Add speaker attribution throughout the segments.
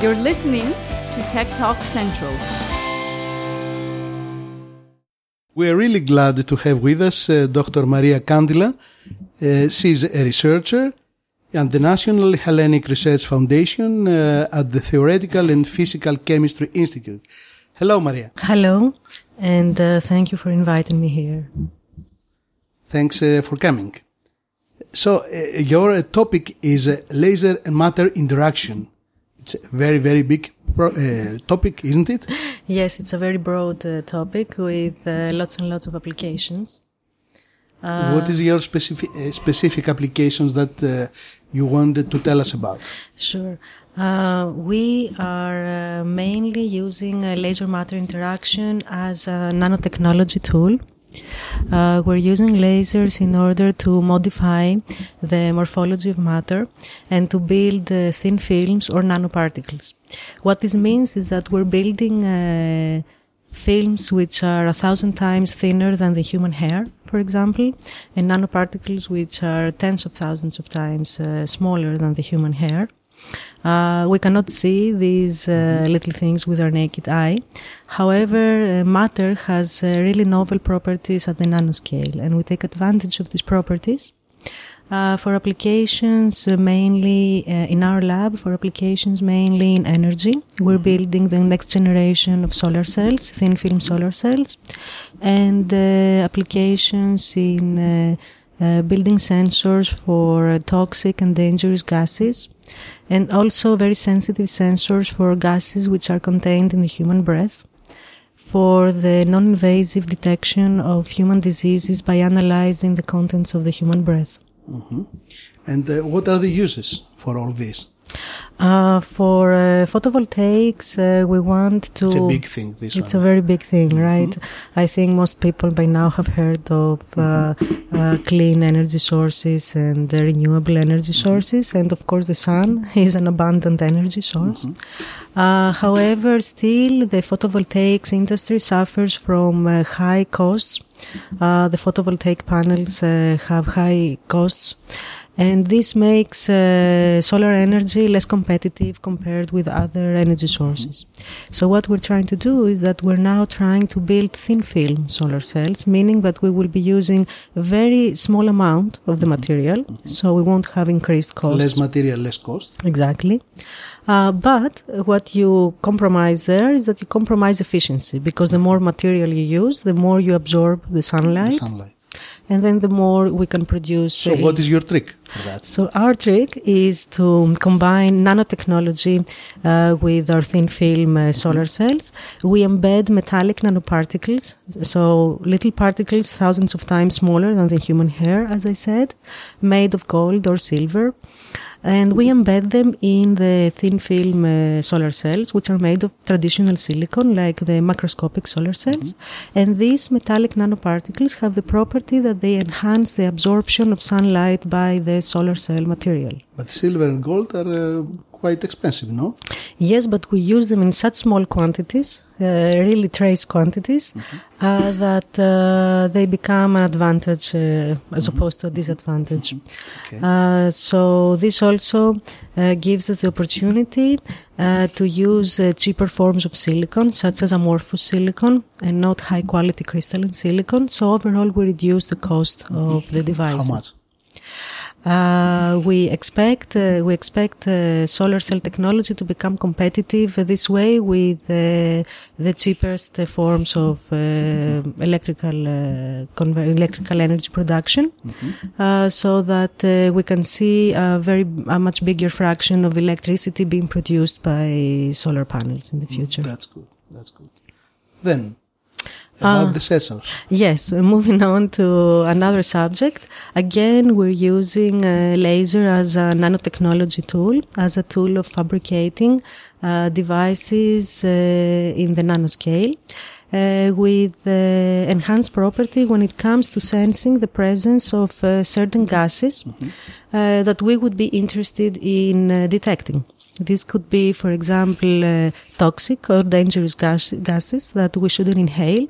Speaker 1: You're listening to Tech Talk Central.
Speaker 2: We are really glad to have with us uh, Dr. Maria Kandyla. Uh, she's a researcher at the National Hellenic Research Foundation uh, at the Theoretical and Physical Chemistry Institute. Hello, Maria.
Speaker 3: Hello, and uh, thank you for inviting me here.
Speaker 2: Thanks uh, for coming. So, uh, your topic is laser and matter interaction. It's a very, very big pro- uh, topic, isn't it?
Speaker 3: Yes, it's a very broad uh, topic with uh, lots and lots of applications.
Speaker 2: what is your specific specific applications that you wanted to tell us about?
Speaker 3: Sure. Uh, we are uh, mainly using laser matter interaction as a nanotechnology tool. Uh, we're using lasers in order to modify the morphology of matter and to build uh, thin films or nanoparticles. What this means is that we're building uh, films which are a thousand times thinner than the human hair, for example, and nanoparticles which are tens of thousands of times uh, smaller than the human hair. Uh, we cannot see these uh, little things with our naked eye. However, uh, matter has uh, really novel properties at the nanoscale, and we take advantage of these properties. Uh, for applications uh, mainly in our lab, for applications mainly in energy, we're building the next generation of solar cells, thin film solar cells, and applications in building sensors for toxic and dangerous gases and also very sensitive sensors for gases which are contained in the human breath for the non-invasive detection of human diseases by analyzing the contents of the human breath.
Speaker 2: Mm-hmm. And uh, what are the uses for all this?
Speaker 3: Uh, for uh, photovoltaics, uh, we want to.
Speaker 2: It's a big thing. This
Speaker 3: it's
Speaker 2: one.
Speaker 3: a very big thing, mm-hmm. right? Mm-hmm. I think most people by now have heard of uh, mm-hmm. Uh, clean energy sources and renewable energy mm-hmm. sources, and of course, the sun is an abundant energy source. Mm-hmm. Uh, however, still, the photovoltaics industry suffers from high costs. the photovoltaic panels have high costs and this makes uh, solar energy less competitive compared with other energy sources. So what we're trying to do is that we're now trying to build thin film solar cells, meaning that we will be using a very small amount of the material, so we won't have increased costs.
Speaker 2: Less material, less cost.
Speaker 3: Exactly. Uh, but what you compromise there is that you compromise efficiency because the more material you use, the more you absorb the sunlight.
Speaker 2: The sunlight
Speaker 3: and then the more we can produce.
Speaker 2: So, what is your trick for that?
Speaker 3: So, our trick is to combine nanotechnology uh, with our thin film uh, solar cells. We embed metallic nanoparticles, so little particles thousands of times smaller than the human hair, as I said, made of gold or silver and we embed them in the thin film uh, solar cells, which are made of traditional silicon, like the macroscopic solar cells. Mm-hmm. And these metallic nanoparticles have the property that they enhance the absorption of sunlight by the solar cell material.
Speaker 2: But silver and gold are uh, quite expensive, no?
Speaker 3: Yes, but we use them in such small quantities, uh, really trace quantities, mm-hmm. uh, that uh, they become an advantage uh, as mm-hmm. opposed to a disadvantage. Mm-hmm. Okay. Uh, so this also uh, gives us the opportunity to use cheaper forms of silicon, such as amorphous silicon, and not high quality crystalline silicon. So overall, we reduce the cost mm-hmm. of the devices.
Speaker 2: How much?
Speaker 3: Uh, we expect uh, we expect uh, solar cell technology to become competitive this way with uh, the cheapest forms of uh, electrical uh, conver- electrical energy production, mm-hmm. so that we can see a very a much bigger fraction of electricity being produced by solar panels in the future.
Speaker 2: That's good. That's good. Then about uh, the sensors.
Speaker 3: Yes, moving on to another subject. Again, we're using uh, laser as a nanotechnology tool, as a tool of fabricating uh, devices uh, in the nanoscale. Uh, with uh, enhanced property when it comes to sensing the presence of certain gases mm-hmm. that we would be interested in detecting. This could be, for example, uh, toxic or dangerous gas- gases that we shouldn't inhale,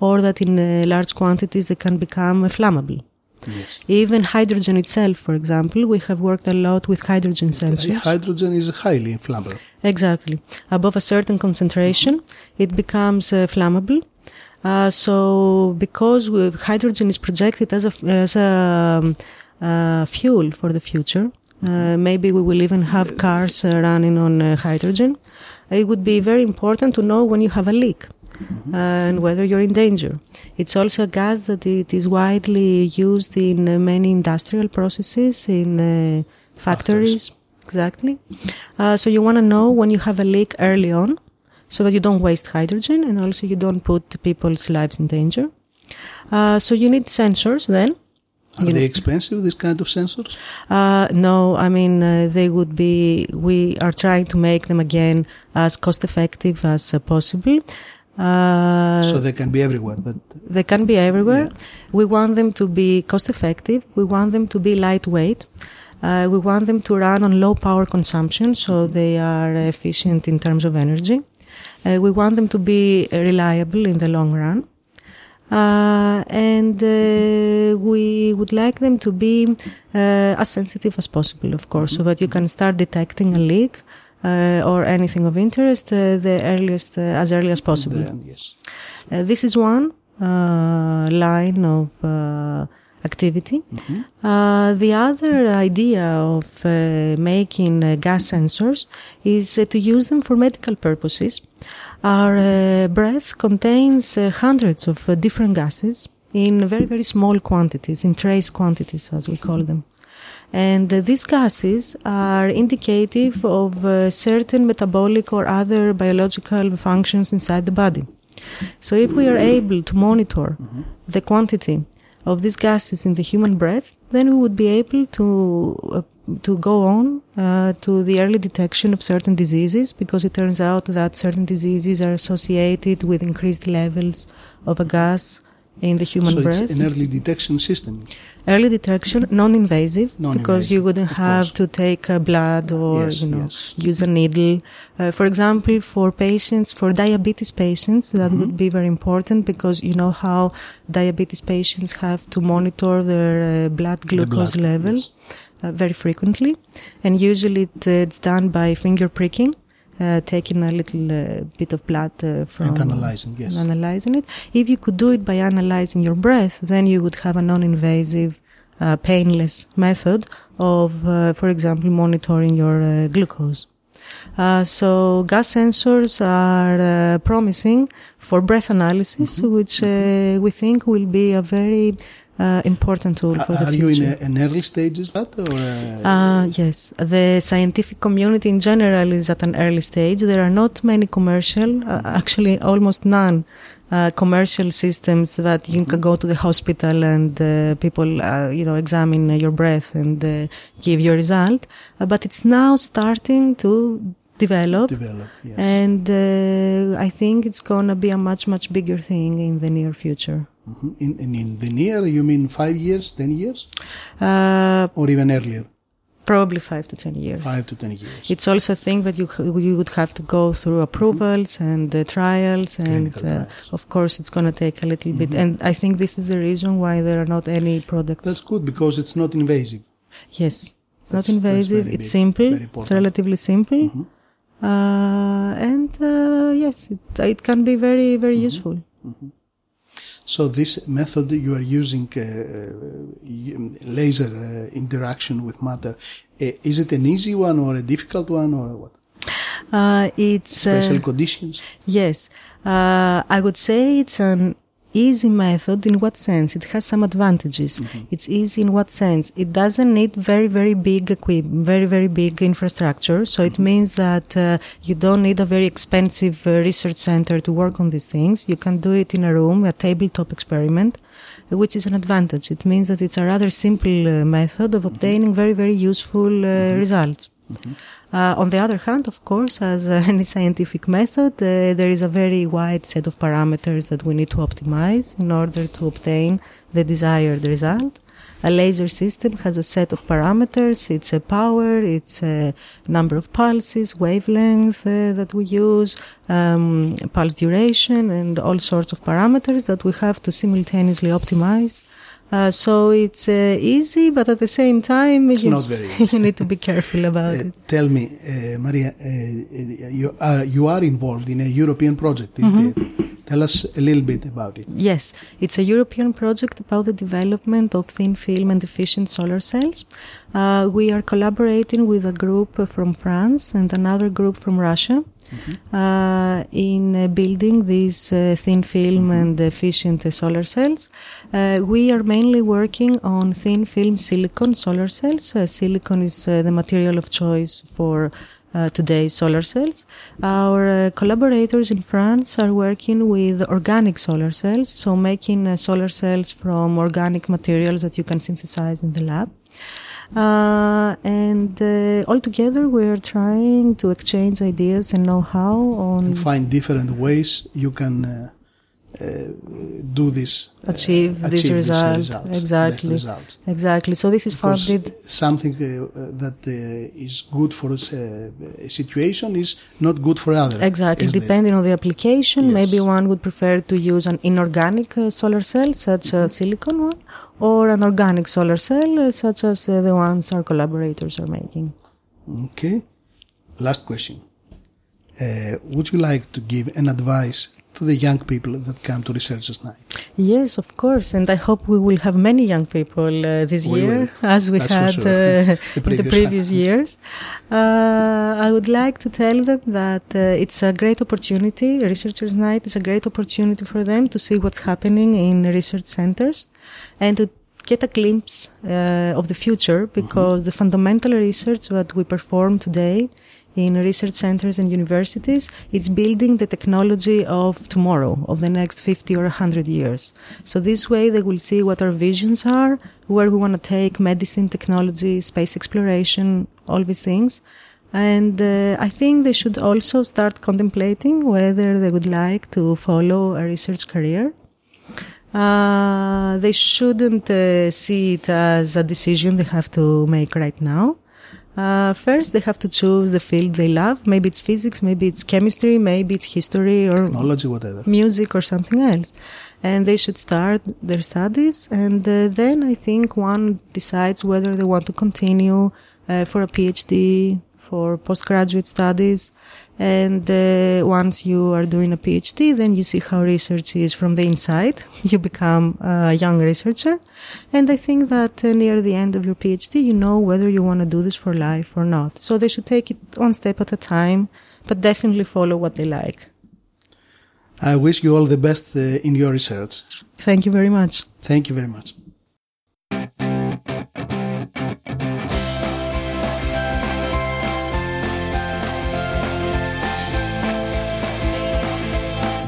Speaker 3: or that in uh, large quantities they can become flammable.
Speaker 2: Yes.
Speaker 3: Even hydrogen itself, for example, we have worked a lot with hydrogen sensors.
Speaker 2: Hydrogen is highly inflammable.
Speaker 3: Exactly. Above a certain concentration, it becomes uh, flammable. Uh, so because we, hydrogen is projected as a, as a um, uh, fuel for the future, uh, maybe we will even have cars uh, running on uh, hydrogen. It would be very important to know when you have a leak and whether you're in danger. It's also a gas that it is widely used in uh, many industrial processes, in uh, factories. Exactly. Uh, so you want to know when you have a leak early on, so that you don't waste hydrogen and also you don't put people's lives in danger. Uh, so you need sensors then.
Speaker 2: Are
Speaker 3: You
Speaker 2: they
Speaker 3: know-
Speaker 2: expensive, these kind of sensors?
Speaker 3: Uh, no, I mean, uh, they would be, we are trying to make them again as cost effective as uh, possible. Uh,
Speaker 2: so they can be everywhere.
Speaker 3: They can be everywhere. We want them to be cost effective. We want them to be lightweight. Uh, we want them to run on low power consumption, so they are efficient in terms of energy. Uh, we want them to be reliable in the long run. Uh, and uh, we would like them to be uh, as sensitive as possible, of course, so that you can start detecting a leak uh, or anything of interest uh, the earliest, uh, as early as possible.
Speaker 2: then, yes.
Speaker 3: This is one line of activity. Uh, the other idea of making gas sensors is to use them for medical purposes. Our uh, breath contains uh, hundreds of uh, different gases in very, very small quantities, in trace quantities, as we call them. And uh, these gases are indicative of uh, certain metabolic or other biological functions inside the body. So if we are able to monitor the quantity of these gases in the human breath, then we would be able to uh, to go on uh, to the early detection of certain diseases because it turns out that certain diseases are associated with increased levels of a gas in the human
Speaker 2: so
Speaker 3: breath
Speaker 2: it's an early detection system.
Speaker 3: early detection non-invasive, because you wouldn't have
Speaker 2: course.
Speaker 3: to take uh, blood or
Speaker 2: Yes,
Speaker 3: you know
Speaker 2: yes.
Speaker 3: use a needle uh, for example for patients for diabetes patients that
Speaker 2: Mm-hmm.
Speaker 3: would be very important because you know how diabetes patients have to monitor their uh, blood glucose
Speaker 2: blood,
Speaker 3: level
Speaker 2: yes.
Speaker 3: Uh, very frequently and usually it, uh, it's done by finger pricking uh, taking a little uh, bit of blood uh, from
Speaker 2: And analyzing, yes.
Speaker 3: and analyzing it. If you could do it by analyzing your breath, then you would have a non-invasive, uh, painless method of, uh, for example, monitoring your uh, glucose. Uh, so gas sensors are uh, promising for breath analysis,
Speaker 2: Mm-hmm.
Speaker 3: which uh, we think will be a very uh, important tool for the
Speaker 2: Are you in a, an early stages of that or? Uh,
Speaker 3: Uh, yes, the scientific community in general is at an early stage. There are not many commercial, uh, actually almost none, uh, commercial systems that you can go to the hospital and uh, people, uh, you know, examine your breath and uh, give you a result. Uh, but it's now starting to develop.
Speaker 2: develop, yes.
Speaker 3: And uh, I think it's gonna be a much, much bigger thing in the near future.
Speaker 2: Mhm. in, in, in the near, you mean five years, ten years,
Speaker 3: Uh,
Speaker 2: or even earlier,
Speaker 3: probably five to ten years.
Speaker 2: five to ten years.
Speaker 3: It's also a thing that you you would have to go through approvals and uh, trials, and uh,
Speaker 2: trials. Mm-hmm.
Speaker 3: of course it's going to take a little bit. And I think this is the reason why there are not any products.
Speaker 2: That's good because it's not invasive.
Speaker 3: yes, it's
Speaker 2: That's-
Speaker 3: not invasive. It's
Speaker 2: big,
Speaker 3: simple. It's.
Speaker 2: Mm-hmm.
Speaker 3: relatively simple, uh, and uh, yes, it, it can be very very
Speaker 2: Mm-hmm.
Speaker 3: useful.
Speaker 2: So this method you are using uh, laser uh, interaction with matter, uh, is it an easy one or a difficult one or what?
Speaker 3: Uh, it's uh,
Speaker 2: Special conditions?
Speaker 3: Yes, uh, I would say it's an easy method. In what sense? It has some advantages. It's easy in what sense? It doesn't need very, very big equipment, very, very big infrastructure. So it means that uh, you don't need a very expensive uh, research center to work on these things. You can do it in a room, a tabletop experiment. Which is an advantage. It means that it's a rather simple uh, method of obtaining very, very useful uh, results. Uh, on the other hand, of course, as uh, any scientific method, uh, there is a very wide set of parameters that we need to optimize in order to obtain the desired result. A laser system has a set of parameters. It's a power, it's a number of pulses, wavelength uh, that we use, um, pulse duration, and all sorts of parameters that we have to simultaneously optimize Uh, so it's uh, easy, but at the same time,
Speaker 2: It's
Speaker 3: you,
Speaker 2: not very easy.
Speaker 3: you need to be careful about
Speaker 2: Uh,
Speaker 3: it.
Speaker 2: tell me, uh, Maria, uh, you, are, you are involved in a European project. Is
Speaker 3: Mm-hmm.
Speaker 2: Tell us a little bit about it.
Speaker 3: Yes, it's a European project about the development of thin film and efficient solar cells. Uh, we are collaborating with a group from France and another group from Russia uh, in uh, building these uh, thin film and efficient uh, solar cells. Uh, we are mainly working on thin film silicon solar cells. Uh, silicon is uh, the material of choice for uh, today's solar cells. Our uh, collaborators in France are working with organic solar cells, so making uh, solar cells from organic materials that you can synthesize in the lab. Uh, and uh, altogether, we're trying to exchange ideas and know-how on
Speaker 2: Find different ways you can uh, uh, do this. uh,
Speaker 3: achieve, this
Speaker 2: achieve
Speaker 3: result.
Speaker 2: results, best
Speaker 3: exactly.
Speaker 2: results.
Speaker 3: Exactly. So this is
Speaker 2: Because
Speaker 3: funded.
Speaker 2: something uh, that uh, is good for a uh, a situation is not good for others.
Speaker 3: Exactly, depending on the application,
Speaker 2: Yes.
Speaker 3: maybe one would prefer to use an inorganic uh, solar cell, such a silicon one, or an organic solar cell, uh, such as uh, the ones our collaborators are making.
Speaker 2: Okay. Last question. Uh, would you like to give an advice to the young people that come to Researchers Night?
Speaker 3: Yes, of course, and I hope we will have many young people uh, this
Speaker 2: We
Speaker 3: year,
Speaker 2: will.
Speaker 3: as we
Speaker 2: That's
Speaker 3: had
Speaker 2: sure.
Speaker 3: uh,
Speaker 2: The
Speaker 3: in the
Speaker 2: previous
Speaker 3: previous years. Uh, I would like to tell them that uh, it's a great opportunity. Researchers' Night is a great opportunity for them to see what's happening in research centers and to get a glimpse uh, of the future because the fundamental research that we perform today in research centers and universities, it's building the technology of tomorrow, of the next 50 or 100 years. So this way they will see what our visions are, where we want to take medicine, technology, space exploration, all these things. And uh, I think they should also start contemplating whether they would like to follow a research career. Uh, they shouldn't uh, see it as a decision they have to make right now. Uh, first, they have to choose the field they love. Maybe it's physics, maybe it's chemistry, maybe it's history or
Speaker 2: Knowledge, whatever.
Speaker 3: music or something else. And they should start their studies. And uh, then I think one decides whether they want to continue uh, for a PhD, for postgraduate studies. And uh, once you are doing a PhD, then you see how research is from the inside. You become a young researcher. And I think that uh, near the end of your PhD, you know whether you want to do this for life or not. So they should take it one step at a time, but definitely follow what they like.
Speaker 2: I wish you all the best uh, in your research.
Speaker 3: Thank you very much.
Speaker 2: Thank you very much.